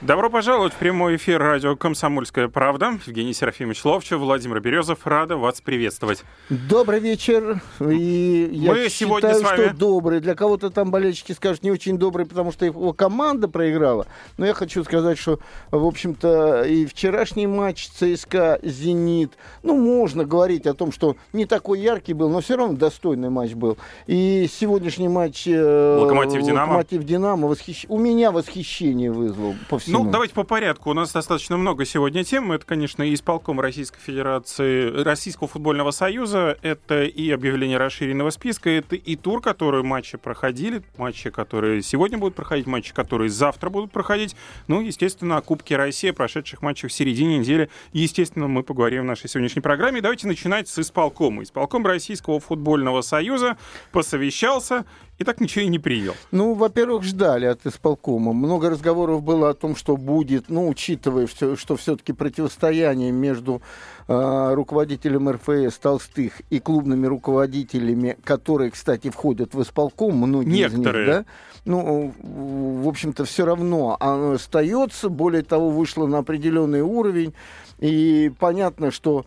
Добро пожаловать в прямой эфир радио «Комсомольская правда». Евгений Серафимович Ловчев, Владимир Березов. Рада вас приветствовать. Добрый вечер. И я Мы считаю, сегодня с вами- что добрый. Для кого-то там болельщики скажут не очень добрый, потому что его команда проиграла. Но я хочу сказать, что, в общем-то, и вчерашний матч ЦСКА «Зенит», ну, можно говорить о том, что не такой яркий был, но все равно достойный матч был. И сегодняшний матч э, «Локомотив-Динамо». «Локомотив-Динамо» восхищ- у меня восхищение вызвал по всему. Ну, давайте по порядку. У нас достаточно много сегодня тем. Это, конечно, и исполком Российской Федерации, Российского футбольного союза. Это и объявление расширенного списка. Это и тур, который матчи проходили. Матчи, которые сегодня будут проходить. Матчи, которые завтра будут проходить. Ну, естественно, о Кубке России, прошедших матчах в середине недели. Естественно, мы поговорим в нашей сегодняшней программе. Давайте начинать с исполкома. Исполком Российского футбольного союза посовещался и так ничего и не принял. Ну, во-первых, ждали от исполкома. Много разговоров было о том, что будет, ну, учитывая, все, что все-таки противостояние между э, руководителем РФС Толстых и клубными руководителями, которые, кстати, входят в исполком, многие Некоторые. из них, да, ну, в общем-то, все равно оно остается, более того, вышло на определенный уровень, и понятно, что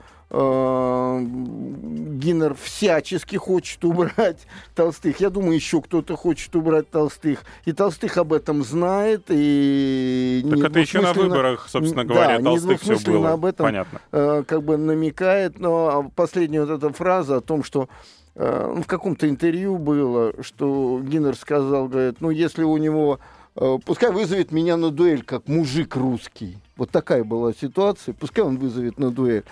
Гиннер всячески хочет убрать Толстых. Я думаю, еще кто-то хочет убрать Толстых. И Толстых об этом знает. И Так это еще на выборах, собственно Да, говоря, Толстых все было. об этом Понятно. э, как бы намекает. Но последняя вот эта фраза о том, что э, ну, в каком-то интервью было, что Гиннер сказал, говорит, ну, если у него... э, Пускай вызовет меня на дуэль, как мужик русский. Вот такая была ситуация. Пускай он вызовет на дуэль.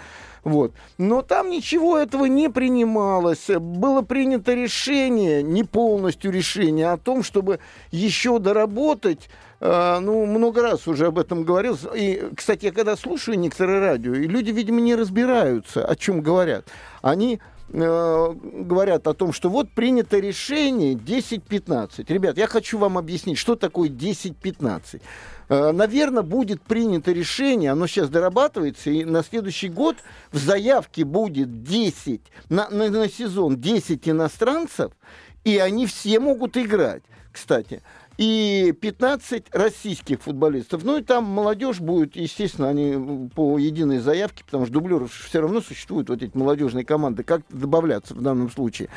Вот. Но там ничего этого не принималось. Было принято решение, не полностью решение, о том, чтобы еще доработать. э, ну, много раз уже об этом говорил. И, кстати, я когда слушаю некоторые радио, и люди, видимо, не разбираются, о чем говорят. Они э, говорят о том, что вот принято решение 10-15. Ребят, я хочу вам объяснить, что такое 10-15. Наверное, будет принято решение, оно сейчас дорабатывается, и на следующий год в заявке будет 10, на, на, на сезон 10 иностранцев, и они все могут играть, кстати. И 15 российских футболистов. Ну и там молодежь будет, естественно, они по единой заявке, потому что дублеров все равно существуют вот эти молодежные команды, как добавляться в данном случае.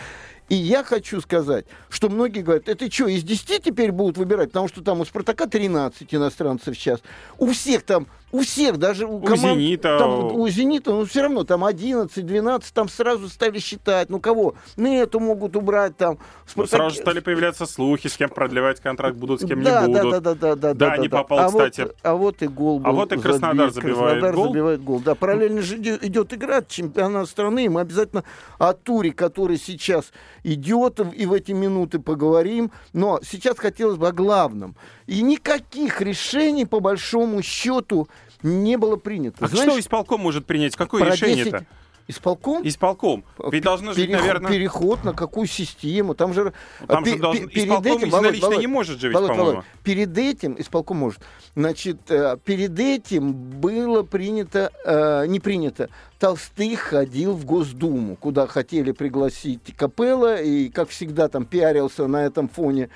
И я хочу сказать, что многие говорят, это что, из 10 теперь будут выбирать? Потому что там у «Спартака» 13 иностранцев сейчас. У всех там, у всех, даже у, команд, «Зенита», там, у- у «Зенита», ну все равно там 11, 12, там сразу стали считать. Ну кого? Ну эту могут убрать там. Ну, «Спартак». сразу же стали появляться слухи, с кем продлевать контракт будут, с кем да, не да, будут. да, да, да, Да, не попал, а кстати. Вот, а вот и гол А был вот и Краснодар забит. забивает Краснодар гол. забивает гол. Да, параллельно же иде- идет игра, чемпионат страны, и мы обязательно о туре, который сейчас идет, и в эти минуты поговорим. Но сейчас хотелось бы о главном. И никаких решений, по большому счету, не было принято. А Знаешь, что исполком может принять? Какое решение-то? 10 Исполком? Исполком. Ведь должно Переход, наверное... переход на какую систему? Там же, Там пе- же должен... пе- перед Исполком этим, Володь, не может же ведь, Володь. Володь, перед этим, исполком может, значит, э, перед этим было принято, э, не принято, Толстых ходил в Госдуму, куда хотели пригласить Капелла, и, как всегда, там пиарился на этом фоне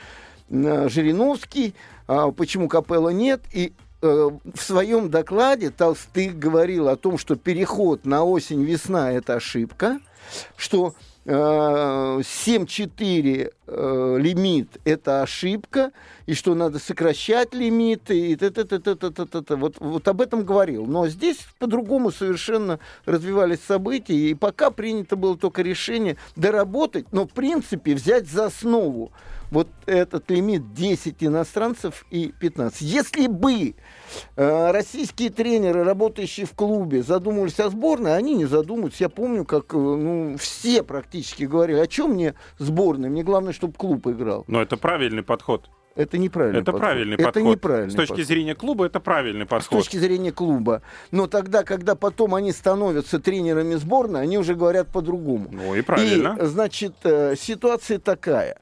э, Жириновский, а почему Капелла нет, и э, в своем докладе Толстых говорил о том, что переход на осень-весна – это ошибка, что э, 7-4 э, лимит – это ошибка, и что надо сокращать лимиты, и т-т-т-т-т-т-т. Вот, вот об этом говорил. Но здесь по-другому совершенно развивались события, и пока принято было только решение доработать, но в принципе взять за основу вот этот лимит 10 иностранцев и 15. Если бы э, российские тренеры, работающие в клубе, задумывались о сборной, они не задумываются. Я помню, как э, ну, все практически говорили, о чем мне сборная? Мне главное, чтобы клуб играл. Но это правильный подход. Это неправильный Это подход. правильный это подход. неправильный С точки подход. зрения клуба это правильный С подход. точки зрения клуба. Но тогда, когда потом они становятся тренерами сборной, они уже говорят по-другому. Ну и правильно. И, значит, э, ситуация такая.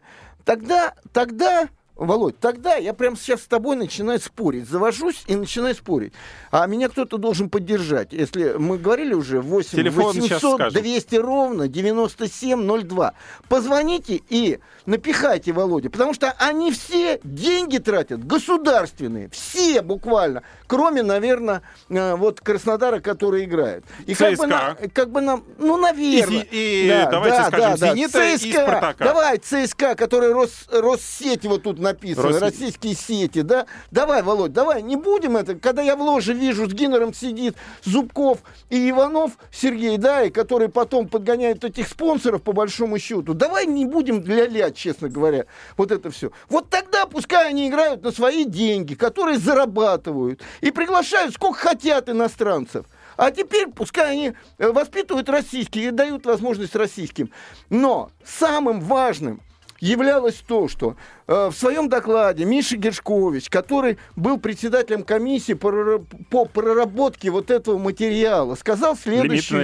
Тогда, тогда Володь, тогда я прямо сейчас с тобой начинаю спорить. Завожусь и начинаю спорить. А меня кто-то должен поддержать. Если мы говорили уже 8 Телефон 800 200 ровно 9702. Позвоните и напихайте Володя. Потому что они все деньги тратят государственные. Все буквально. Кроме, наверное, э, вот Краснодара, который играет. И как бы, на, как бы нам, ну, наверное. И, и да, давайте да, скажем, да, Зенита да. ЦСКА, и Спартака. Давай, ЦСКА, который Рос, Россети вот тут написано, Рос... российские сети, да? Давай, Володь, давай, не будем это. Когда я в ложе вижу, с Гиннером сидит Зубков и Иванов Сергей, да, и который потом подгоняет этих спонсоров по большому счету. Давай не будем ля-ля, честно говоря, вот это все. Вот тогда пускай они играют на свои деньги, которые зарабатывают, и приглашают сколько хотят иностранцев. А теперь пускай они э, воспитывают российские и дают возможность российским. Но самым важным являлось то, что э, в своем докладе Миша Гершкович, который был председателем комиссии по, по проработке вот этого материала, сказал следующее.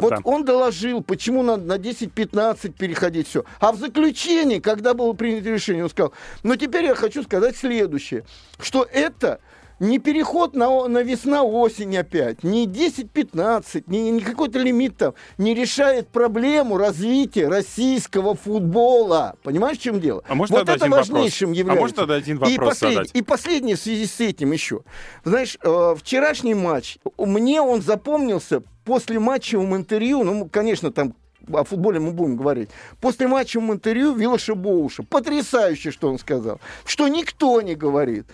Вот да. он доложил, почему надо на 10-15 переходить все. А в заключении, когда было принято решение, он сказал, но теперь я хочу сказать следующее, что это не переход на, на весна-осень опять, не 10-15, не, не какой-то лимит там, не решает проблему развития российского футбола. Понимаешь, в чем дело? А может, вот это важнейшим вопрос? является. А может, тогда один вопрос и, послед... задать? и последнее в связи с этим еще. Знаешь, э, вчерашний матч, мне он запомнился после матчевым интервью, ну, конечно, там о футболе мы будем говорить. После матча в интервью Вилоша Боуша. Потрясающе, что он сказал. Что никто не говорит.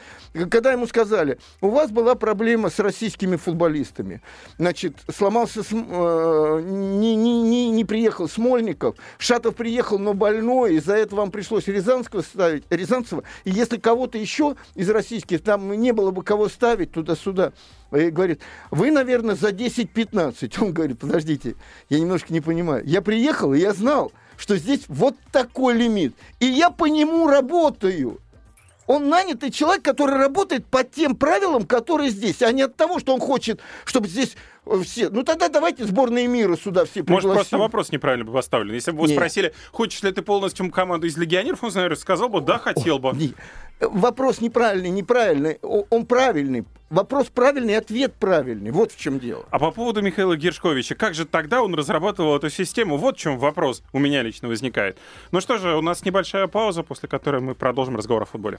Когда ему сказали, у вас была проблема с российскими футболистами. Значит, сломался, э, не, не, не, не приехал Смольников. Шатов приехал, но больной. Из-за этого вам пришлось Рязанского ставить, Рязанцева. И если кого-то еще из российских, там не было бы кого ставить туда-сюда. И говорит, вы, наверное, за 10-15. Он говорит, подождите, я немножко не понимаю. Я приехал, и я знал, что здесь вот такой лимит. И я по нему работаю. Он нанятый человек, который работает по тем правилам, которые здесь, а не от того, что он хочет, чтобы здесь все. Ну тогда давайте сборные мира сюда все пригласим. Может, просто вопрос неправильно бы поставлен. Если бы вы Нет. спросили, хочешь ли ты полностью команду из легионеров, он, наверное, сказал бы, да, хотел бы. Нет. Вопрос неправильный, неправильный. Он правильный. Вопрос правильный, ответ правильный. Вот в чем дело. А по поводу Михаила Гершковича, как же тогда он разрабатывал эту систему? Вот в чем вопрос у меня лично возникает. Ну что же, у нас небольшая пауза, после которой мы продолжим разговор о футболе.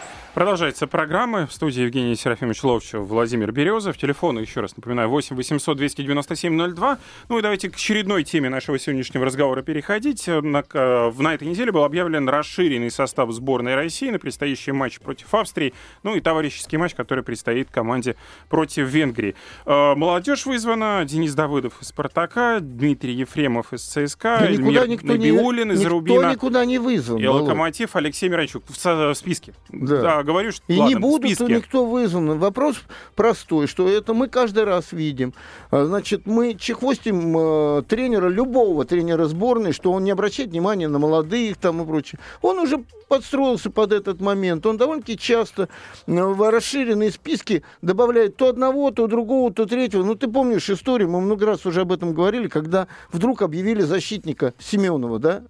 Продолжается программа. В студии Евгений Серафимович Ловчев, Владимир Березов. Телефон, еще раз напоминаю, 8 800 297 02. Ну и давайте к очередной теме нашего сегодняшнего разговора переходить. На, э, на этой неделе был объявлен расширенный состав сборной России на предстоящий матч против Австрии. Ну и товарищеский матч, который предстоит команде против Венгрии. Э, молодежь вызвана. Денис Давыдов из «Спартака», Дмитрий Ефремов из ЦСКА, да Эльмир Набиулин из никто «Рубина». Никто никуда не вызван. И «Локомотив» Алексей Миранчук в, в списке. Да. да говорю, что И ладно, не будут никто вызван. Вопрос простой, что это мы каждый раз видим. А, значит, мы чехвостим э, тренера, любого тренера сборной, что он не обращает внимания на молодых там и прочее. Он уже подстроился под этот момент. Он довольно-таки часто э, в расширенные списки добавляет то одного, то другого, то третьего. Ну, ты помнишь историю, мы много раз уже об этом говорили, когда вдруг объявили защитника Семенова, да,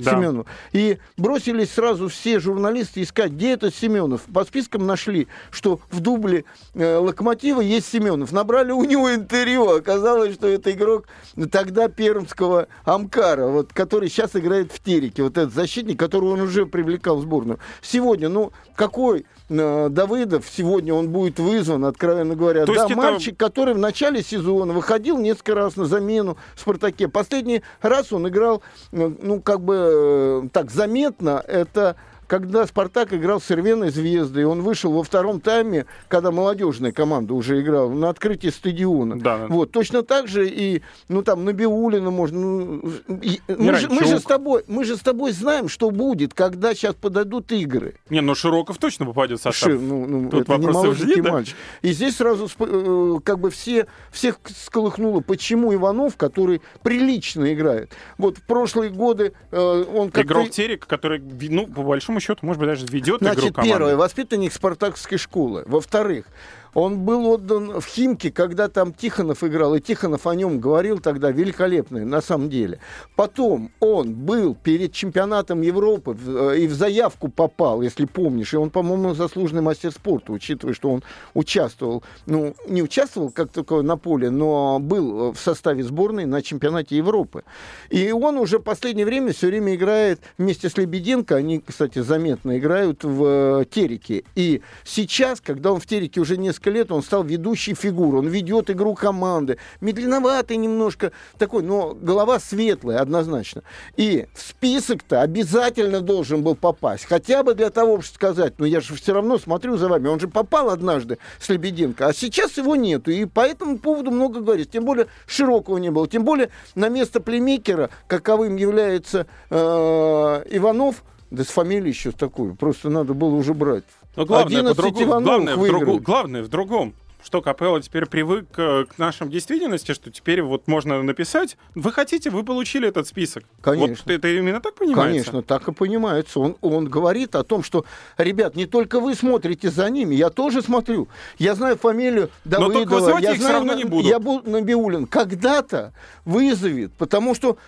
да. Семенов. И бросились сразу все журналисты искать, где этот Семенов. По спискам нашли, что в дубле э, Локомотива есть Семенов. Набрали у него интервью. Оказалось, что это игрок тогда пермского Амкара, вот, который сейчас играет в Тереке. Вот этот защитник, которого он уже привлекал в сборную. Сегодня, ну, какой Давыдов, сегодня он будет вызван, откровенно говоря. То да, это... мальчик, который в начале сезона выходил несколько раз на замену в «Спартаке». Последний раз он играл, э, ну, как бы э, так заметно, это когда «Спартак» играл с «Ирвеной Звездой», он вышел во втором тайме, когда молодежная команда уже играла, на открытии стадиона. Да. Вот, точно так же и, ну, там, Набиулина можно... Ну, и, мы, же, мы, же с тобой, мы же с тобой знаем, что будет, когда сейчас подойдут игры. Не, ну, Широков точно попадет в состав. Ну, ну, Тут это не молоденький да? мальчик. И здесь сразу э, как бы все, всех сколыхнуло, почему Иванов, который прилично играет. Вот в прошлые годы э, он как-то... Игрок Терек, который, ну, по большому счету, может быть, даже ведет Значит, игру команды. первое, воспитанник спартакской школы. Во-вторых, Он был отдан в Химки, когда там Тихонов играл, и Тихонов о нем говорил тогда великолепный, на самом деле. Потом он был перед чемпионатом Европы э, и в заявку попал, если помнишь. И он, по-моему, заслуженный мастер спорта, учитывая, что он участвовал, ну, не участвовал как такое на поле, но был в составе сборной на чемпионате Европы. И он уже в последнее время все время играет вместе с Лебеденко, они, кстати, заметно играют в э, Тереке. И сейчас, когда он в Тереке уже несколько несколько лет он стал ведущей фигурой, он ведет игру команды, медленноватый немножко такой, но голова светлая однозначно. И в список-то обязательно должен был попасть, хотя бы для того, чтобы сказать, ну я же все равно смотрю за вами, он же попал однажды с Лебеденко, а сейчас его нету, и по этому поводу много говорит, тем более широкого не было, тем более на место племейкера, каковым является э, Иванов, да с фамилией еще такую, просто надо было уже брать. Но главное, по другу, главное, в другу, главное в другом что Капелло теперь привык э, к нашим действительности, что теперь вот можно написать, вы хотите, вы получили этот список. Конечно. Вот это именно так понимается? Конечно, так и понимается. Он, он говорит о том, что, ребят, не только вы смотрите за ними, я тоже смотрю. Я знаю фамилию Давыдова. Но только я их знаю, все равно не буду. Я буду Набиулин. Когда-то вызовет, потому что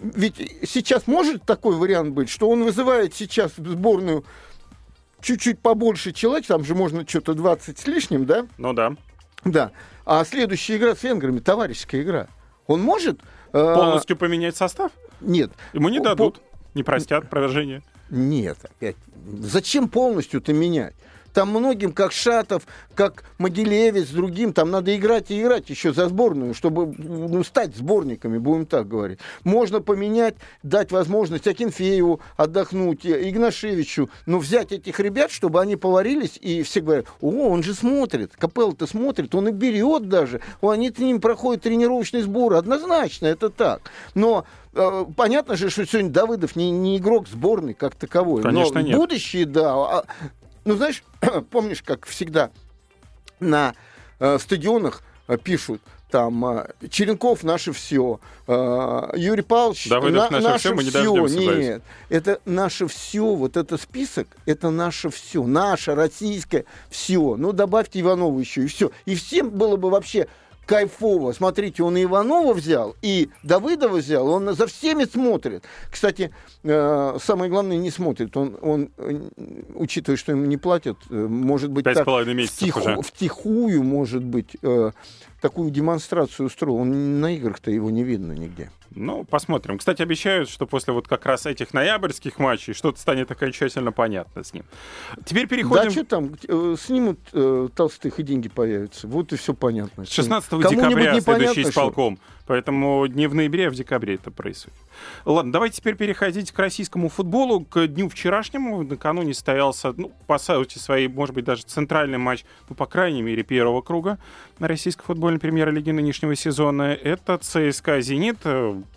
ведь сейчас может такой вариант быть, что он вызывает сейчас сборную чуть-чуть побольше человек, там же можно что-то 20 с лишним, да? Ну да. Да. А следующая игра с венграми, товарищеская игра. Он может... Э, Полностью поменять состав? Нет. Ему не дадут, не простят продолжение. Нет, опять. Зачем полностью-то менять? Там многим, как Шатов, как Могилевец, другим, там надо играть и играть еще за сборную, чтобы ну, стать сборниками, будем так говорить. Можно поменять, дать возможность Акинфееву отдохнуть, э, Игнашевичу, но взять этих ребят, чтобы они поварились, и все говорят, о, он же смотрит, Капелл-то смотрит, он их берет даже, они с ним проходят тренировочный сбор, однозначно, это так. Но э, понятно же, что сегодня Давыдов не, не игрок сборной как таковой. Конечно, но нет. будущее, да. Ну, знаешь, помнишь, как всегда на э, стадионах э, пишут, там э, Черенков наше все, э, Юрий Павлович Давыдов на, наше, наше все, мы не все. Нет, это наше все, вот это список, это наше все, наше российское все. Ну, добавьте Иванова еще, и все. И всем было бы вообще кайфово. Смотрите, он и Иванова взял, и Давыдова взял, он за всеми смотрит. Кстати, э, самое главное, не смотрит. Он, он э, учитывая, что ему не платят, э, может быть, так, втиху, уже. втихую, может быть, такую демонстрацию устроил. Он на играх-то его не видно нигде. Ну, посмотрим. Кстати, обещают, что после вот как раз этих ноябрьских матчей что-то станет окончательно понятно с ним. Теперь переходим... Да, что там, э, снимут э, толстых и деньги появятся. Вот и все понятно. 16 декабря следующий исполком. Что? Поэтому не в ноябре, а в декабре это происходит. Ладно, давайте теперь переходить к российскому футболу, к дню вчерашнему. Накануне состоялся, ну, по сути своей, может быть, даже центральный матч, ну, по крайней мере, первого круга на российской футбольной премьер-лиги нынешнего сезона. Это ЦСКА «Зенит»,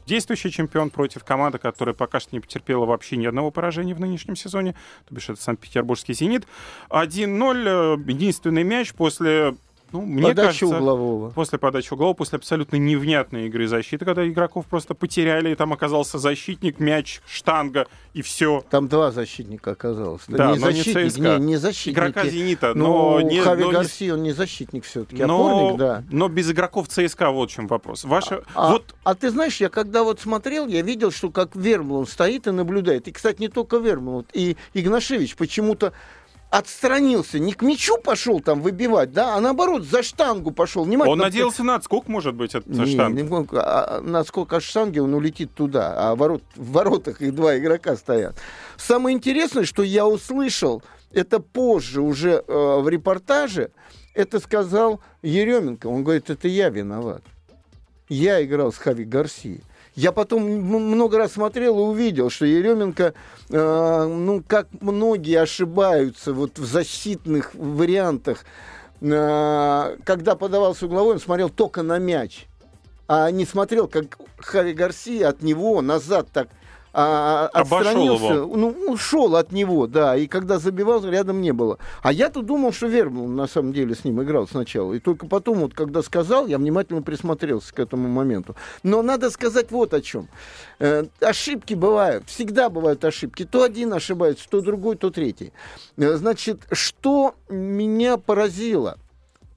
действующий чемпион против команды, которая пока что не потерпела вообще ни одного поражения в нынешнем сезоне, то бишь это Санкт-Петербургский «Зенит». 1-0, единственный мяч после ну, мне Подача кажется, углового. После подачи углового, после абсолютно невнятной игры защиты, когда игроков просто потеряли, и там оказался защитник, мяч, штанга, и все. Там два защитника оказалось. Да, не но защитник, не ЦСКА. Не, не защитник. Игрока «Зенита», но... но... Не, Хави но Гарси, он не защитник все-таки, но, опорник, да. Но без игроков ЦСКА вот в чем вопрос. Ваша... А, вот... а, а ты знаешь, я когда вот смотрел, я видел, что как Вермлун стоит и наблюдает. И, кстати, не только Вермлун, и Игнашевич почему-то отстранился, не к мячу пошел там выбивать, да, а наоборот за штангу пошел. Он надеялся на отскок, может быть, от не, штанги. Не, а, на отскок от штанги он улетит туда, а ворот, в воротах их два игрока стоят. Самое интересное, что я услышал, это позже уже э, в репортаже, это сказал Еременко. Он говорит, это я виноват. Я играл с Хави Гарсией. Я потом много раз смотрел и увидел, что Еременко, э, ну, как многие ошибаются вот в защитных вариантах, э, когда подавался угловой, он смотрел только на мяч, а не смотрел, как Хари Гарсия от него назад так а, отстранился, его. ну, ушел от него, да, и когда забивал, рядом не было. А я-то думал, что Верман на самом деле с ним играл сначала, и только потом, вот когда сказал, я внимательно присмотрелся к этому моменту. Но надо сказать вот о чем. Э, ошибки бывают, всегда бывают ошибки. То один ошибается, то другой, то третий. Э, значит, что меня поразило –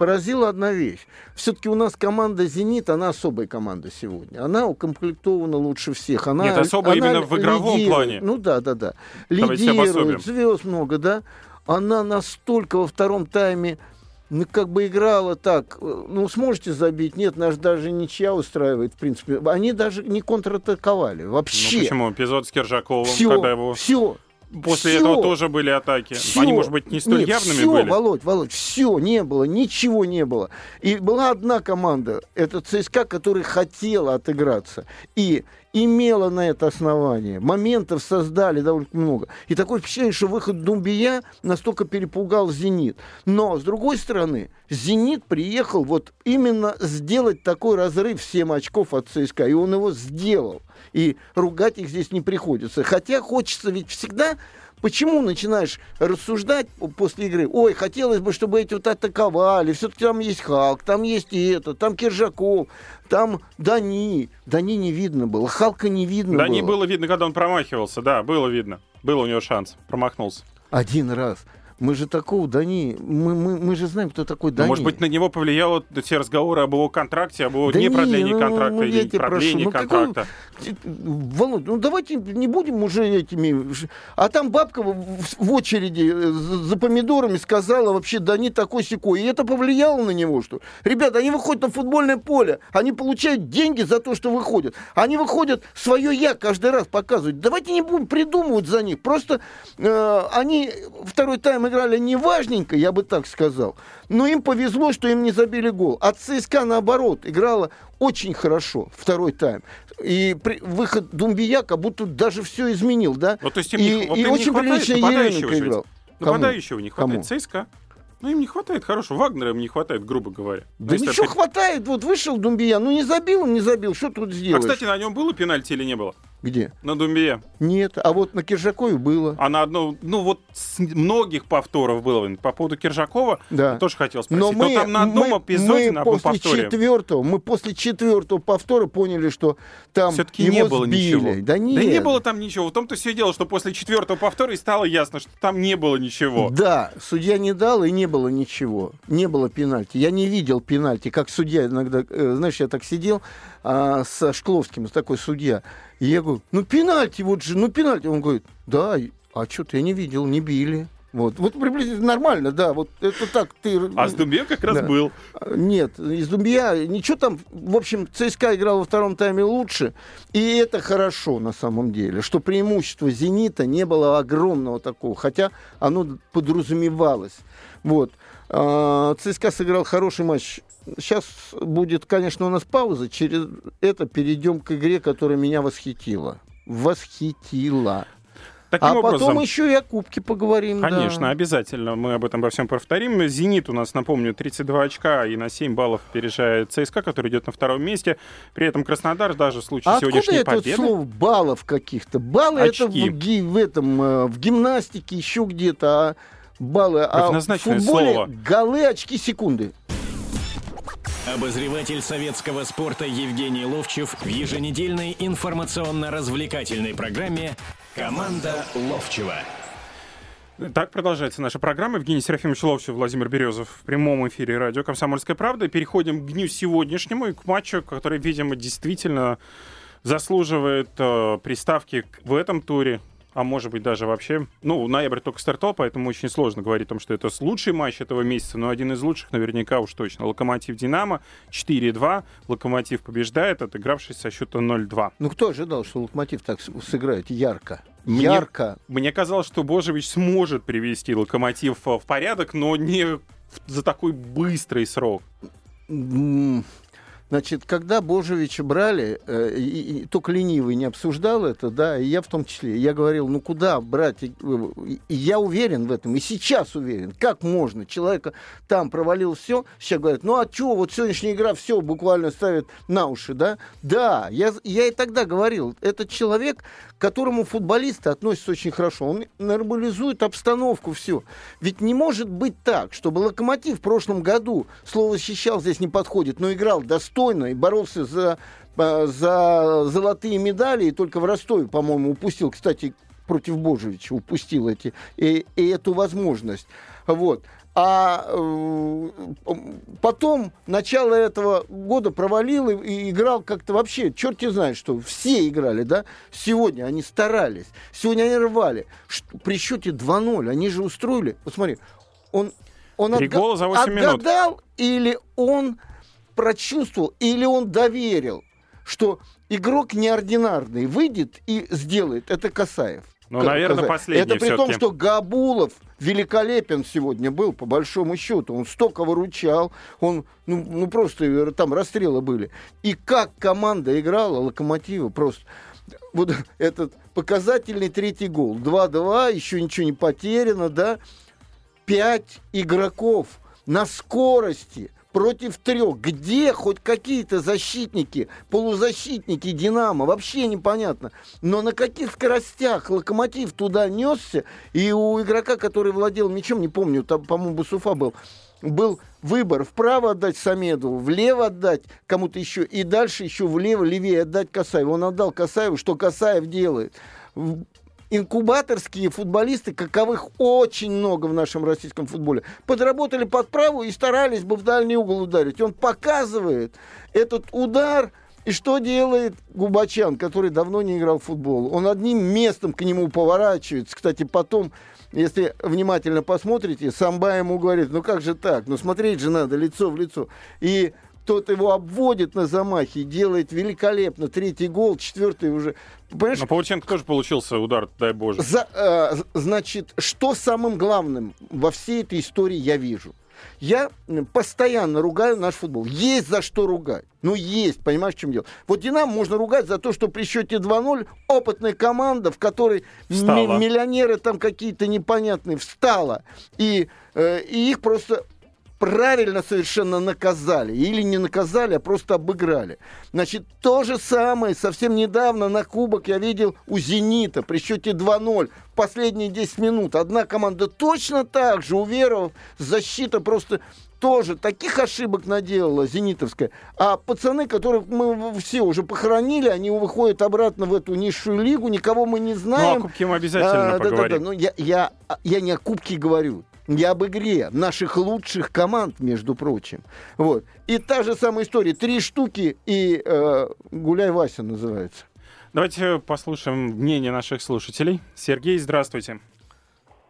поразила одна вещь. Все-таки у нас команда «Зенит», она особая команда сегодня. Она укомплектована лучше всех. Она, Нет, особо она именно в игровом лидирует. плане. Ну да, да, да. Давайте. Лидирует, звезд много, да. Она настолько во втором тайме ну, как бы играла так, э, ну, сможете забить? Нет, нас даже ничья устраивает, в принципе. Они даже не контратаковали вообще. Ну почему? Эпизод с Киржаковым, все, когда его... все, После всё. этого тоже были атаки. Всё. Они, может быть, не столь Нет, явными всё, были. Володь, Володь, все не было, ничего не было. И была одна команда, это ЦСКА, которая хотела отыграться. И имела на это основание. Моментов создали довольно много. И такое впечатление, что выход Думбия настолько перепугал «Зенит». Но, с другой стороны, «Зенит» приехал вот именно сделать такой разрыв в 7 очков от ЦСКА. И он его сделал. И ругать их здесь не приходится. Хотя хочется ведь всегда Почему начинаешь рассуждать после игры? Ой, хотелось бы, чтобы эти вот атаковали. Все-таки там есть Халк, там есть и это, там Киржаков, там Дани. Дани не видно было, Халка не видно Да, было. не было видно, когда он промахивался. Да, было видно. Был у него шанс. Промахнулся. Один раз. Мы же такого Дани, мы, мы, мы же знаем, кто такой Ну, Дани. может быть, на него повлияло все разговоры об его контракте, об его Да не не, ну, контракта ну, или продлении прошу, ну, контракта. Володь, ну давайте не будем уже этими... А там бабка в, очереди э, за, помидорами сказала вообще, да не такой секой. И это повлияло на него, что... Ребята, они выходят на футбольное поле, они получают деньги за то, что выходят. Они выходят, свое «я» каждый раз показывают. Давайте не будем придумывать за них. Просто э, они второй тайм играли неважненько, я бы так сказал. Но им повезло, что им не забили гол. А ЦСКА, наоборот, играла очень хорошо второй тайм. И при- выход Думбия как будто даже все изменил, да? Вот, то есть и не, вот и им не очень хватает прилично Еременко играл. Кому? Нападающего не хватает. Кому? ЦСКА. Ну, им не хватает хорошего. Вагнера им не хватает, грубо говоря. Ну, Да если ничего опять- хватает, вот вышел Думбия, ну не забил, не забил, что тут А, сделаешь? кстати, на нем было пенальти или не было? Где? На Думбие. Нет, а вот на Киржакове было. А на одно, ну вот с многих повторов было. По поводу Киржакова Да. тоже хотел спросить. Но мы, там на одном мы- эпизоде, мы на одном после повторе, четвертого, мы после четвертого повтора поняли, что там все-таки не было сбили. ничего. Да нет. не было там ничего. В том-то все дело, что после четвертого повтора и стало ясно, что там не было ничего. Да, судья не дал, и не было ничего. Не было пенальти. Я не видел пенальти, как судья иногда... э, знаешь, я так сидел а, со Шкловским, такой судья. И я говорю, ну пенальти, вот же, ну пенальти. Он говорит, да, а что-то я не видел, не били. Вот, вот приблизительно нормально, да, вот это так ты... А с Думбе как раз Да. был. Нет, из Думбия ничего там... В общем, ЦСКА играл во втором тайме лучше, и это хорошо на самом деле, что преимущество «Зенита» не было огромного такого, хотя оно подразумевалось. Вот. А, ЦСКА сыграл хороший матч. Сейчас будет, конечно, у нас пауза. Через это перейдем к игре, которая меня восхитила. Восхитила. Таким а образом, потом еще и о Кубке поговорим. да. Конечно, обязательно. Мы об этом во всем повторим. «Зенит» у нас, напомню, 32 очка и на 7 баллов опережает ЦСКА, который идет на втором месте. При этом Краснодар даже в случае А сегодняшней это победы... слово баллов каких-то? Баллы это в, в этом э, в гимнастике еще где-то, а баллы, а в футболе слово. голы, очки, секунды. Обозреватель советского спорта Евгений Ловчев в еженедельной информационно-развлекательной программе «Команда Ловчева». Так продолжается наша программа. Евгений Серафимович Ловчев, Владимир Березов в прямом эфире радио «Комсомольская правда». Переходим к дню сегодняшнему и к матчу, который, видимо, действительно заслуживает э, приставки в этом туре, а может быть даже вообще... Ну, ноябрь только стартовал, поэтому очень сложно говорить о том, что это лучший матч этого месяца, но один из лучших наверняка уж точно. «Локомотив-Динамо» 4-2. «Локомотив» побеждает, отыгравшись со счета 0-2. Ну кто ожидал, что Локомотив так сыграет ярко? Мне- Ярко. Мне казалось, что Божевич сможет привести локомотив э, в порядок, но не за такой быстрый срок. Значит, когда Божевича брали, э, и, и только ленивый не обсуждал это, да, и я в том числе, я говорил, ну куда брать, и, и я уверен в этом, и сейчас уверен, как можно, человека там провалил все, сейчас говорят, ну а что, вот сегодняшняя игра все буквально ставит на уши, да, да, я, я и тогда говорил, этот человек, к которому футболисты относятся очень хорошо, он нормализует обстановку, все, ведь не может быть так, чтобы Локомотив в прошлом году, слово «защищал» здесь не подходит, но играл достойно и боролся за, за золотые медали, и только в Ростове, по-моему, упустил, кстати, против Божевича, упустил эти, и, и эту возможность. Вот. А э, потом начало этого года провалил и, и играл как-то вообще, черти знает что, все играли, да? Сегодня они старались, сегодня они рвали. Что, при счете 2-0 они же устроили, посмотри, он, он за 8 минут. отгадал или он прочувствовал, или он доверил, что игрок неординарный выйдет и сделает. Это Касаев. Ну, наверное, последний Это при том, что Габулов великолепен сегодня был, по большому счету. Он столько выручал, он, ну, ну просто э, там расстрелы были. И как команда играла, Локомотива, просто вот этот показательный третий гол. 2-2, еще ничего не потеряно, да. Пять игроков на скорости против трех. Где хоть какие-то защитники, полузащитники Динамо? Вообще непонятно. Но на каких скоростях Локомотив туда несся, и у игрока, который владел мячом, не помню, там, по-моему, Басуфа был, был выбор вправо отдать Самеду, влево отдать кому-то еще, и дальше еще влево, левее отдать Касаеву. Он отдал Касаеву, что Касаев делает. Инкубаторские футболисты, каковых очень много в нашем российском футболе, подработали под правую и старались бы в дальний угол ударить. Он показывает этот удар, и что делает Губачан, который давно не играл в футбол? Он одним местом к нему поворачивается. Кстати, потом, если внимательно посмотрите, Самба ему говорит, ну как же так? Ну смотреть же надо лицо в лицо. И тот его обводит на замахе, делает великолепно. Третий гол, четвертый уже. Понимаешь, Но Паученко тоже получился удар, дай боже. за- э, значит, что самым главным во всей этой истории я вижу? Я м, постоянно ругаю наш футбол. Есть за что ругать. Ну, есть, понимаешь, в чем дело. Вот Динамо можно ругать за то, что при счете 2-0 опытная команда, в которой Встала. миллионеры там какие-то непонятные, встала. И, э, и их просто правильно совершенно наказали. Или не наказали, а просто обыграли. Значит, то же самое совсем недавно на кубок я видел у «Зенита» при счете 2-0 в последние 10 минут. Одна команда точно так же, уверовав, защита просто тоже таких ошибок наделала «Зенитовская». А пацаны, которых мы все уже похоронили, они выходят обратно в эту низшую лигу, никого мы не Ну, знаем. о Кубке мы обязательно А, поговорим. ну, я, я, я не о Кубке говорю. Я об игре наших лучших команд, между прочим. Вот. И та же самая история. Три штуки и э, Гуляй Вася называется. Давайте послушаем мнение наших слушателей. Сергей, здравствуйте.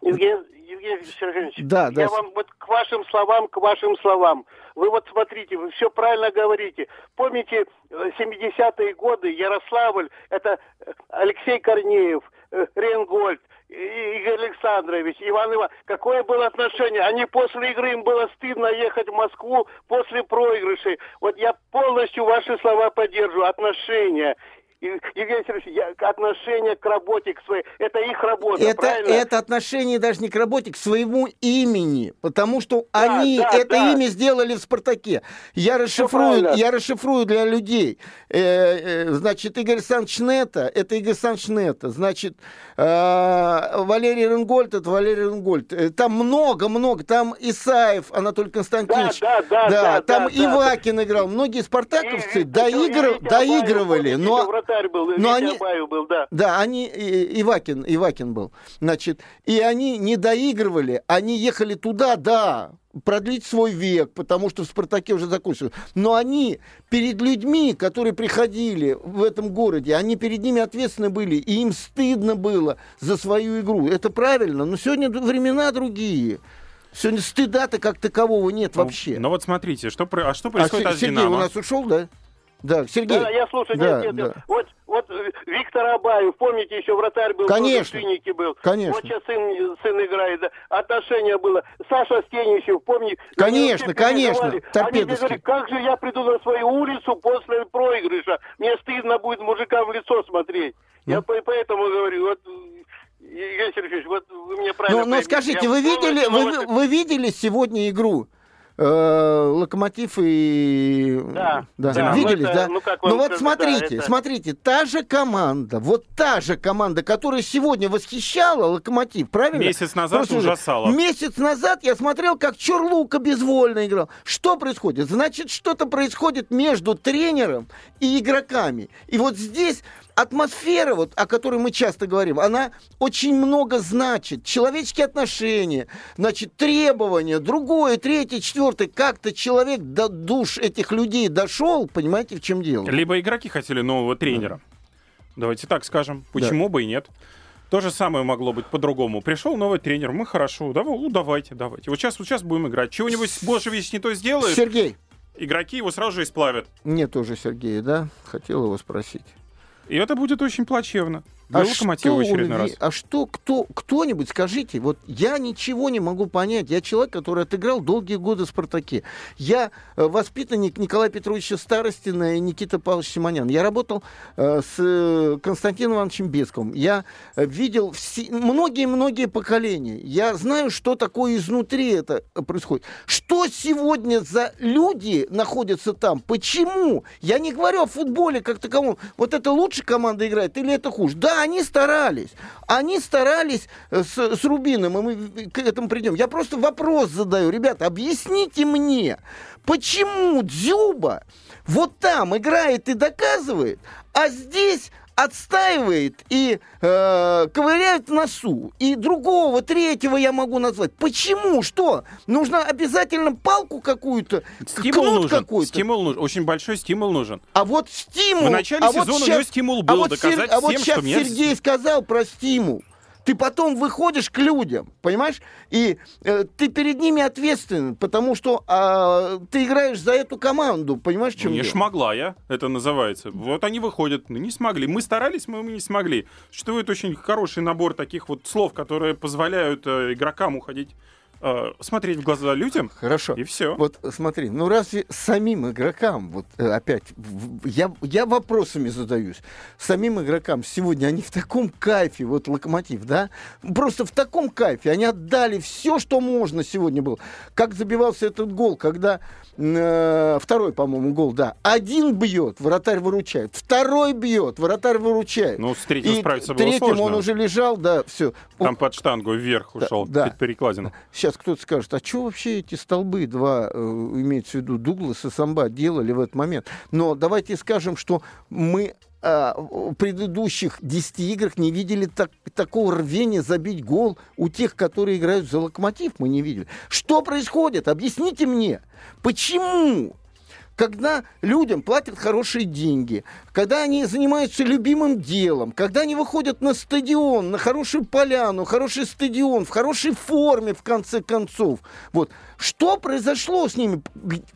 Евгений, Евгений Сергеевич, Да, да. я вам вот к вашим словам, к вашим словам. Вы вот смотрите, вы все правильно говорите. Помните, э, 70-е годы, Ярославль, это э, Алексей Корнеев, э, Ренгольд, Игорь Александрович, Иван Иванович. Какое было отношение? Они после игры, им было стыдно ехать в Москву после проигрышей. Вот я полностью ваши слова поддерживаю. Отношения. Евгений Сергеевич, отношение к работе, к своей, это их работа, Это, правильно? это отношение даже не к работе, к своему имени. Потому что Да, они да, это да. имя сделали в «Спартаке». Я расшифрую, я расшифрую для людей. Э, э, значит, Игорь Александрович Нета, это Игорь Александрович Нета. Значит, э, Валерий Ренгольд, это Валерий Ренгольд. Э, Там много-много. Там Исаев Анатолий Константинович. Да, да, да, да, там да, да. Ивакин играл. Многие спартаковцы И- Витя доигрывали, но... Вратарь был, но Витя они- Абаев был, да. Да, они, и- Ивакин, Ивакин был. Значит, и они не доигрывали, они ехали туда, да, продлить свой век, потому что в «Спартаке» уже закончилось. Но они перед людьми, которые приходили в этом городе, они перед ними ответственны были, и им стыдно было за свою игру. Это правильно, но сегодня времена другие. Сегодня стыда-то как такового нет вообще. Ну вот смотрите, что, а что а происходит Се- от Сергей «Динамо»? у нас ушел, да? Да, Сергей. Да, я слушаю, Да, нет, нет, да. Вот, вот э, Виктор Абаев, помните, еще вратарь был, Конечно. в был. Конечно. Вот сейчас сын, сын играет, да. отношение было. Саша Стенищев, помни. Конечно, конечно. Они мне говорили, как же я приду на свою улицу после проигрыша? Мне стыдно будет мужика в лицо смотреть. Я по- поэтому говорю, вот, Евгений Сергеевич, вот вы мне правильно Ну, ну поймите. скажите, Я вы видели, вы, вы видели сегодня игру? Э, Локомотив и... Да, да. да. Виделись, Ну, это, да? ну, как вам ну вот смотрите, да, это- смотрите, та же команда, вот та же команда, которая сегодня восхищала Локомотив, правильно? Месяц назад Просто уже ужасала. Месяц назад я смотрел, как Чорлука безвольно играл. Что происходит? Значит, что-то происходит между тренером и игроками. И вот здесь атмосфера, вот, о которой мы часто говорим, она очень много значит. Человеческие отношения, значит, требования, другое, третье, четвертое. Как-то человек до душ этих людей дошел, понимаете, в чем дело? Либо игроки хотели нового тренера. Давайте так скажем. Почему бы и нет? То же самое могло быть по-другому. Пришел новый тренер, мы хорошо, давай, ну, давайте, давайте. Вот сейчас, вот сейчас будем играть. Чего-нибудь Божевич не то сделает, Сергей. игроки его сразу же исплавят. Нет уже Сергея, да? Хотел его спросить. И это будет очень плачевно. Для Локомотива он очередной раз. а что, кто, кто-нибудь, скажите, вот я ничего не могу понять. Я человек, который отыграл долгие годы в «Спартаке». Я э, воспитанник Николая Петровича Старостина и Никита Павловича Симонян. Я работал э, с э, Константином Ивановичем Бесковым. Я э, видел многие-многие поколения. Я знаю, что такое изнутри это происходит. Что сегодня за люди находятся там? Почему? Я не говорю о футболе как таковом. Вот это лучше команда играет или это хуже? Да, они старались. Они старались э, с, с Рубином, и мы к этому придем. Я просто вопрос задаю. Ребята, объясните мне, почему Дзюба вот там играет и доказывает, а здесь отстаивает и э, ковыряет в носу. И другого, третьего я могу назвать. Почему? Что? Нужно обязательно палку какую-то, Стимул нужен. какой-то. Стимул нужен. Очень большой стимул нужен. А вот стимул... В начале а вот сезона у него стимул а был вот доказать а вот всем, сейчас что Сергей сказал про стимул. Ты потом выходишь к людям, понимаешь? И э, ты перед ними ответственен, потому что а, ты играешь за эту команду, понимаешь, чем не дело? шмогла я, это называется. Вот они выходят, ну, не смогли. Мы старались, мы, мы не смогли. Существует очень хороший набор таких вот слов, которые позволяют э, игрокам уходить, э, смотреть в глаза людям, Хорошо. и все. Вот смотри, ну разве самим игрокам, вот э, опять, я, я вопросами задаюсь, самим игрокам сегодня они в таком кайфе, вот локомотив, да, просто в таком кайфе, они отдали все, что можно сегодня было. Как забивался этот гол, когда э, второй, по-моему, гол, да, один бьет, вратарь выручает, второй бьет, вратарь выручает. Ну, с третьим И справиться было третьим сложно. он уже лежал, да, все. Там под штангу вверх Да, ушел, да. перед перекладину. Сейчас кто-то скажет, а что вообще эти столбы два, э, имеется в виду Дуглас и Самба, делали в этот момент? Но давайте скажем, что мы а, в предыдущих 10 играх не видели так- такого рвения забить гол у тех, которые играют за локомотив, мы не видели. Что происходит? Объясните мне, почему? Когда людям платят хорошие деньги, когда они занимаются любимым делом, когда они выходят на стадион, на хорошую поляну, хороший стадион, в хорошей форме, в конце концов. Вот. Что произошло с ними?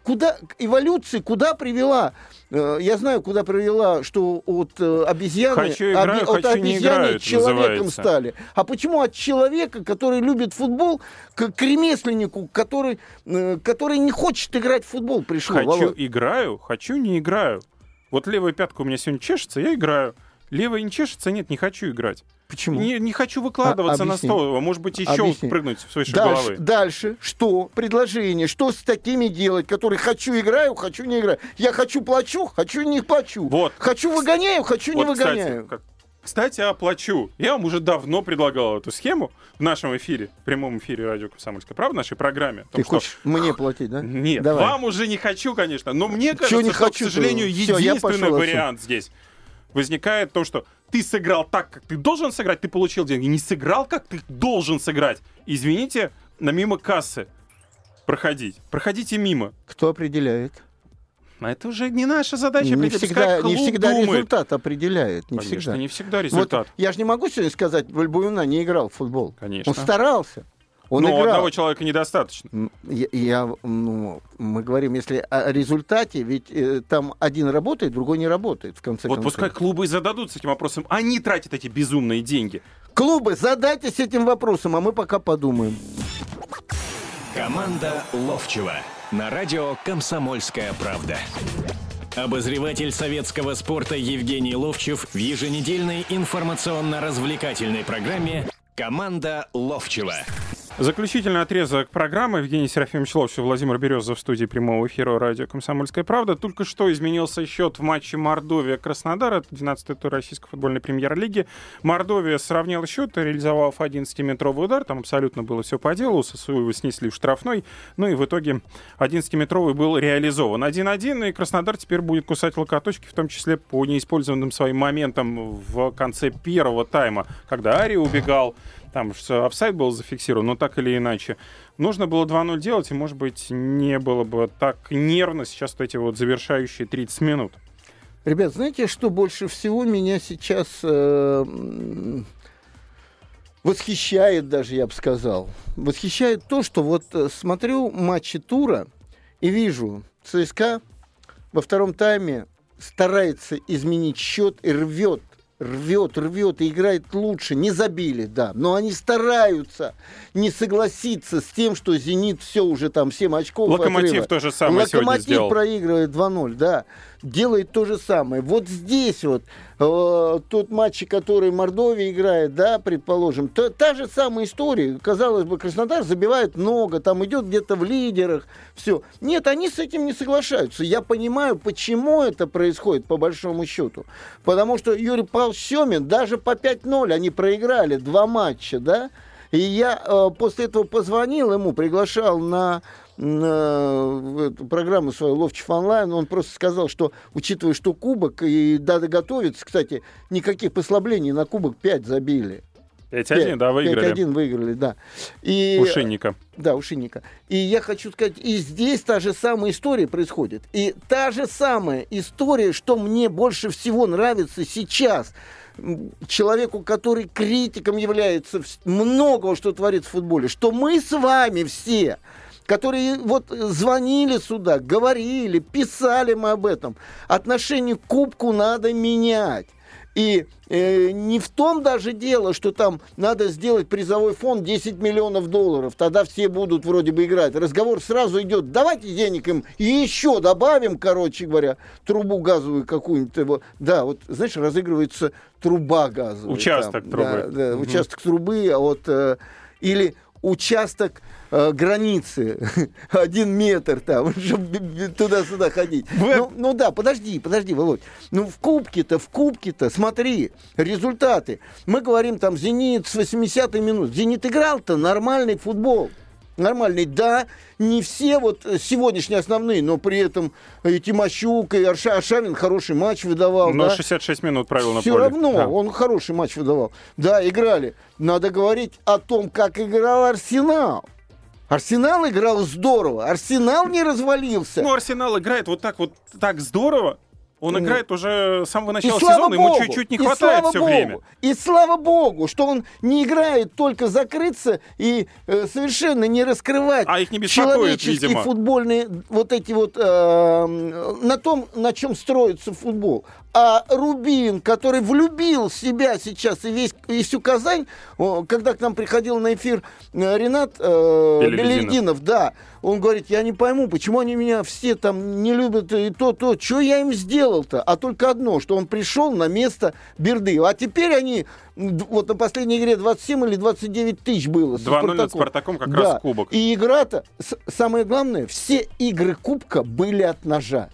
Куда эволюция, куда привела? Э, Я знаю, куда привела, что от э, обезьяны, Хочу играю, оби- от хочу не обезьяны играю, это человеком называется. стали. А почему от человека, который любит футбол, к к ремесленнику, который, э, который не хочет играть в футбол, пришло? Хочу Володь? играю, хочу не играю. Вот левая пятка у меня сегодня чешется, я играю. Левая не чешется, нет, не хочу играть. Почему? Не, не хочу выкладываться А- на стол, может быть еще Объясни. прыгнуть с выше Дальше, головы. дальше, что? Предложение. Что с такими делать, которые хочу играю, хочу не играю? Я хочу плачу, хочу не плачу. Вот. Хочу выгоняю, хочу не Вот, кстати, выгоняю. как- Кстати, оплачу. Я вам уже давно предлагал эту схему в нашем эфире, в прямом эфире радио «Комсомольская правда», в нашей программе. том, Ты что- хочешь мне платить, да? Нет, Давай. вам уже не хочу, конечно, но мне кажется, не хочу-то? к сожалению, единственный пошёл отсюда. вариант здесь возникает в том, что ты сыграл так, как ты должен сыграть, ты получил деньги, не сыграл, как ты должен сыграть. Извините, на мимо кассы проходить. Проходите мимо. Кто определяет? А это уже не наша задача. Не всегда, не всегда думает. результат определяет. Не Конечно, всегда. не всегда Вот результат. я же не могу сегодня сказать, Вальбуина не играл в футбол. Конечно. Он старался. Он Но играл. одного человека недостаточно. Я, я, ну, мы говорим, если о результате, ведь э, там один работает, другой не работает, в конце Вот концов. пускай клубы и зададутся этим вопросом. Они тратят эти безумные деньги. Клубы, задайтесь этим вопросом, а мы пока подумаем. Команда Ловчева на радио «Комсомольская правда». Обозреватель советского спорта Евгений Ловчев в еженедельной информационно-развлекательной программе «Команда Ловчева». Заключительный отрезок программы. Евгений Серафимович Ловчев, Владимир Березов в студии прямого эфира радио «Комсомольская правда». Только что изменился счет в матче Мордовия-Краснодар. Это 12-й тур российской футбольной премьер-лиги. Мордовия сравнял счет, реализовав 11-метровый удар. Там абсолютно было все по делу. Сосуева снесли в штрафной. Ну и в итоге 11-метровый был реализован. 1-1, и Краснодар теперь будет кусать локоточки, в том числе по неиспользованным своим моментам в конце первого тайма, когда Ари убегал там что офсайд был зафиксирован, но так или иначе. Нужно было 2-0 делать, и, может быть, не было бы так нервно сейчас вот эти вот завершающие 30 минут. Ребят, знаете, что больше всего меня сейчас э, восхищает даже, я бы сказал. Восхищает то, что вот э, смотрю матчи тура и вижу, ЦСКА во втором тайме старается изменить счет и рвет рвет, рвет и играет лучше. Не забили, да. Но они стараются не согласиться с тем, что «Зенит» все уже там 7 очков Локомотив отрыва. то же самое Локомотив проигрывает 2-0, да делает то же самое. Вот здесь вот э, тот матч, который Мордовия играет, да, предположим, то, та же самая история. Казалось бы, Краснодар забивает много, там идет где-то в лидерах, все. Нет, они с этим не соглашаются. Я понимаю, почему это происходит, по большому счету. Потому что Юрий Павлович Семин даже по 5-0 они проиграли два матча, да, и я э, после этого позвонил ему, приглашал на на программу свою Ловчев онлайн, он просто сказал, что учитывая, что кубок и надо готовиться, кстати, никаких послаблений на кубок 5 забили. 5-1, да, выиграли. 5-1 выиграли, да. И, Ушинника. Да, Ушинника. И я хочу сказать, и здесь та же самая история происходит. И та же самая история, что мне больше всего нравится сейчас человеку, который критиком является многого, что творит в футболе, что мы с вами все которые вот звонили сюда, говорили, писали мы об этом. Отношение к кубку надо менять. И э, не в том даже дело, что там надо сделать призовой фонд 10 миллионов долларов, тогда все будут вроде бы играть. Разговор сразу идет, давайте денег им и еще добавим, короче говоря, трубу газовую какую-нибудь. Да, вот, знаешь, разыгрывается труба газовая. Участок там, трубы. Да, да угу. участок трубы, а вот... Э, или участок э, границы, один метр там, чтобы туда-сюда ходить. Вы... Ну, ну да, подожди, подожди, Володь. Ну в кубке-то, в кубке-то, смотри, результаты. Мы говорим там «Зенит» с 80-й минут. «Зенит» играл-то нормальный футбол нормальный. Да, не все вот сегодняшние основные, но при этом и Тимощук, и Арша, Аршавин хороший матч выдавал. Но да? 66 минут провел на Все поле. равно да. он хороший матч выдавал. Да, играли. Надо говорить о том, как играл Арсенал. Арсенал играл здорово. Арсенал не развалился. Ну, Арсенал играет вот так вот так здорово, он mm. играет уже с самого начала и сезона, Богу, ему чуть-чуть не хватает все Богу, время. И слава богу, что он не играет только закрыться и э, совершенно не раскрывать а их не человеческие видимо. футбольные вот эти вот э, на том, на чем строится футбол. А Рубин, который влюбил себя сейчас и весь и всю Казань, когда к нам приходил на эфир э, Ренат э, Белердинов, да, он говорит, я не пойму, почему они меня все там не любят и то, то, что я им сделал-то? А только одно, что он пришел на место Берды. А теперь они, вот на последней игре 27 или 29 тысяч было. 2-0 над Спартаком как да. раз кубок. И игра-то, самое главное, все игры кубка были от ножа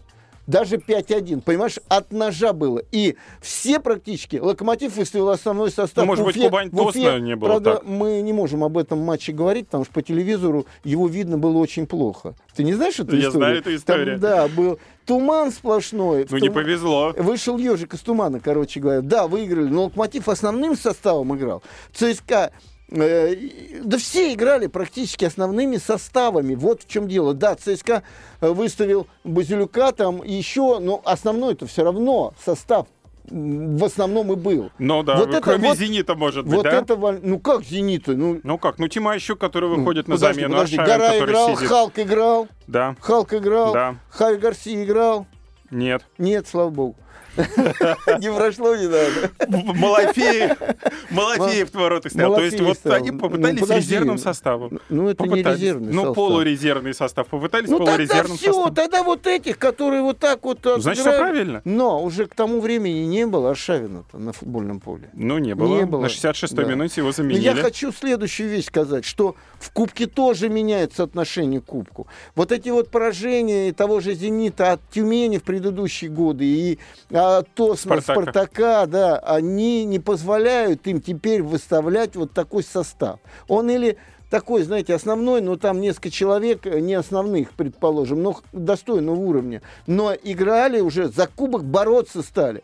даже 5-1, понимаешь, от ножа было. И все практически, Локомотив выставил основной состав. Ну, может Уфе, быть, Кубань Тосно не было правда, так. мы не можем об этом матче говорить, потому что по телевизору его видно было очень плохо. Ты не знаешь эту Я историю? знаю эту историю. Там, да, был туман сплошной. Ну, тум... не повезло. Вышел ежик из тумана, короче говоря. Да, выиграли, но Локомотив основным составом играл. ЦСКА да все играли практически основными составами. Вот в чем дело. Да, ЦСКА э, выставил Базилюка там еще, но основной это все равно состав в основном и был. Ну да, вот кроме это, «Зенита», может быть, вот да? Это, ну как «Зенита»? Ну, ну как, ну Тимощук, который выходит ну, на подожди, замену, подожди. Аршавин, Гора играл, сидит. Халк играл, Да. Халк играл, Да. Хави Гарси играл. Нет. Нет, слава богу. Не прошло, не надо. Малафеев, Малафеев в ворота снял. То есть вот они попытались Ну, резервным составом. Ну, это не резервный Ну, состав. полурезервный состав. Попытались Ну тогда полурезервным все, составом. тогда вот этих, которые вот так вот Значит, всё правильно. Но уже к тому времени не было Аршавина-то на футбольном поле. Ну, не было. Не было. На 66-й Да. минуте его заменили. я хочу следующую вещь сказать, что в Кубке тоже меняется отношение к Кубку. Вот эти вот поражения того же «Зенита» от Тюмени в предыдущие годы и от Тосна, Спартака. Спартака, да, они не позволяют им теперь выставлять вот такой состав. Он или такой, знаете, основной, но там несколько человек, э, не основных, предположим, но достойного уровня. Но играли уже, за кубок бороться стали.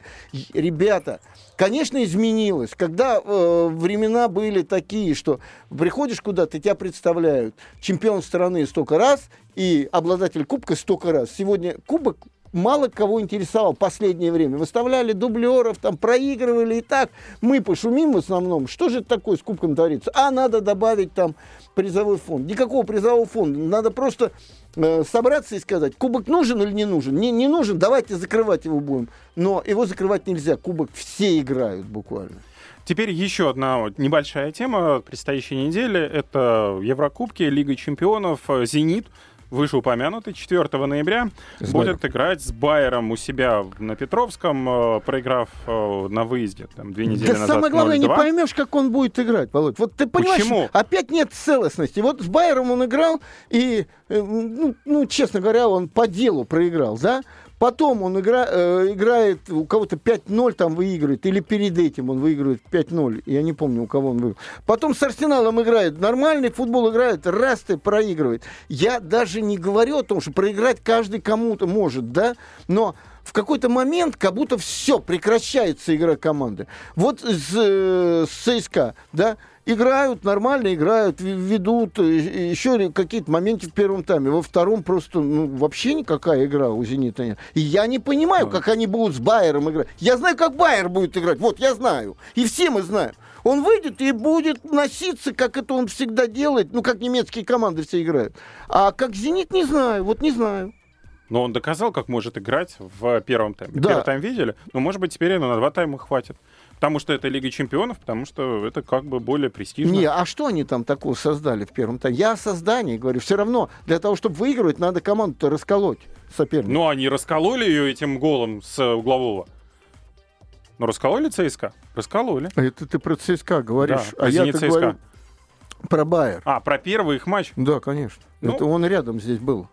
Ребята, конечно, изменилось. Когда э, времена были такие, что приходишь куда-то, тебя представляют чемпион страны столько раз и обладатель кубка столько раз. Сегодня кубок мало кого интересовал в последнее время. Выставляли дублеров, там проигрывали и так. Мы пошумим в основном. Что же это такое с кубком творится? А, надо добавить там призовой фонд. Никакого призового фонда. Надо просто э, собраться и сказать, кубок нужен или не нужен. Не, не нужен, давайте закрывать его будем. Но его закрывать нельзя. Кубок все играют буквально. Теперь еще одна небольшая тема предстоящей недели. Это Еврокубки, Лига чемпионов, э, «Зенит». Вышеупомянутый 4 ноября С будет играть с Байером у себя на Петровском, э, проиграв э, на выезде там, две недели да назад самое главное, не 0-2. поймешь, как он будет играть, Володь. Вот ты понимаешь, Почему? опять нет целостности. Вот с Байером он играл, и, э, ну, ну, честно говоря, он по делу проиграл, да? Потом он игра, э, играет, у кого-то 5-0 там выигрывает, или перед этим он выигрывает 5-0, я не помню, у кого он выиграл. Потом с Арсеналом играет, нормальный футбол играет, раз ты проигрывает. Я даже не говорю о том, что проиграть каждый кому-то может, да? Но в какой-то момент как будто все, прекращается игра команды. Вот с, э, с ЦСКА, да, играют, нормально играют, ведут, еще какие-то моменты в первом тайме. Во втором просто, ну, вообще никакая игра у «Зенита» нет. И я не понимаю, как они будут с Байером играть. Я знаю, как Байер будет играть, вот, я знаю. И все мы знаем. Он выйдет и будет носиться, как это он всегда делает, ну, как немецкие команды все играют. А как «Зенит» не знаю, вот не знаю. Но он доказал, как может играть в первом тайме. Да. Первый тайм видели? Но, может быть, теперь на два тайма хватит. Потому что это Лига чемпионов, потому что это как бы более престижно. Не, а что они там такого создали в первом тайме? Я о создании говорю. Все равно для того, чтобы выигрывать, надо команду-то расколоть соперника. Ну, они раскололи ее этим голом с углового. Ну, раскололи ЦСКА? Раскололи. Это ты про ЦСКА говоришь. Да, а я ЦСКА. говорю про Байер. А, про первый их матч. Да, конечно. Ну. Это он рядом здесь был.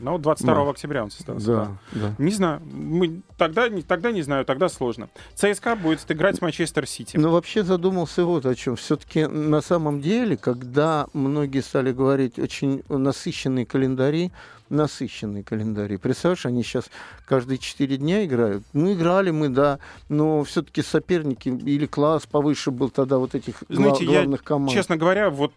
Ну, 22 Да. октября он состоялся. Да, да. Не знаю. Мы тогда, не- тогда не знаю, тогда сложно. ЦСКА будет играть с Манчестер Сити. Но вообще задумался вот о чем. Все-таки на самом деле, когда многие стали говорить очень насыщенные календари, насыщенные календари. Представляешь, они сейчас каждые четыре дня играют. Ну, играли мы, да, но все-таки соперники или класс повыше был тогда вот этих Знаете, я, главных команд. честно говоря, вот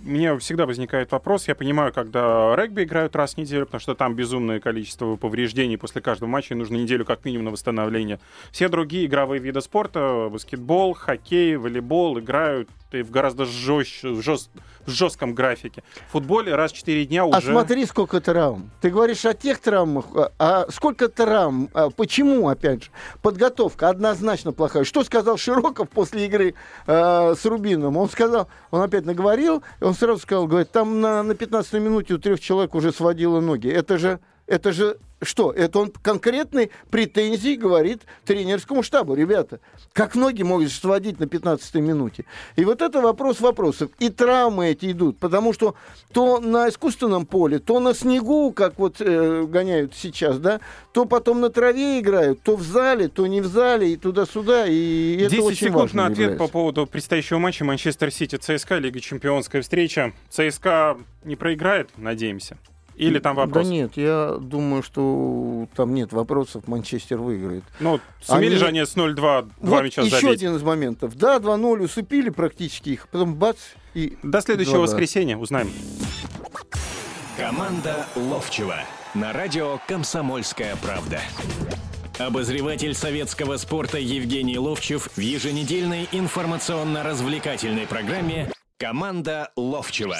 меня всегда возникает вопрос. Я понимаю, когда регби играют раз в неделю, потому что там безумное количество повреждений после каждого матча, и нужно неделю как минимум на восстановление. Все другие игровые виды спорта, баскетбол, хоккей, волейбол, играют и в гораздо жестче, в, жест- в жестком графике. В футболе раз в 4 дня уже... А смотри, сколько травм. Ты говоришь о тех травмах, а, а сколько травм? А почему, опять же? Подготовка однозначно плохая. Что сказал Широков после игры э, с Рубином? Он сказал, он опять наговорил, и он сразу сказал, говорит, там на, на 15 минуте у трех человек уже сводило ноги. Это же, это же что? Это он конкретные претензии говорит тренерскому штабу. Ребята, как ноги могут сводить на 15 минуте? И вот это вопрос вопросов. И травмы эти идут, потому что то на искусственном поле, то на снегу, как вот э, гоняют сейчас, да, то потом на траве играют, то в зале, то не в зале, и туда-сюда. И это 10 очень секунд важно на ответ является. по поводу предстоящего матча Манчестер Сити ЦСКА, Лига Чемпионская встреча. ЦСКА не проиграет, надеемся? Или там вопрос? Да нет, я думаю, что там нет вопросов, Манчестер выиграет. Ну, сумели Они- же они с 0-2 два вот мяча еще забить. один из моментов. Да, 2-0 усыпили практически их, потом бац, и... До следующего 2-2. воскресенья узнаем. Команда Ловчева на радио «Комсомольская правда». Обозреватель советского спорта Евгений Ловчев в еженедельной информационно-развлекательной программе «Команда Ловчева».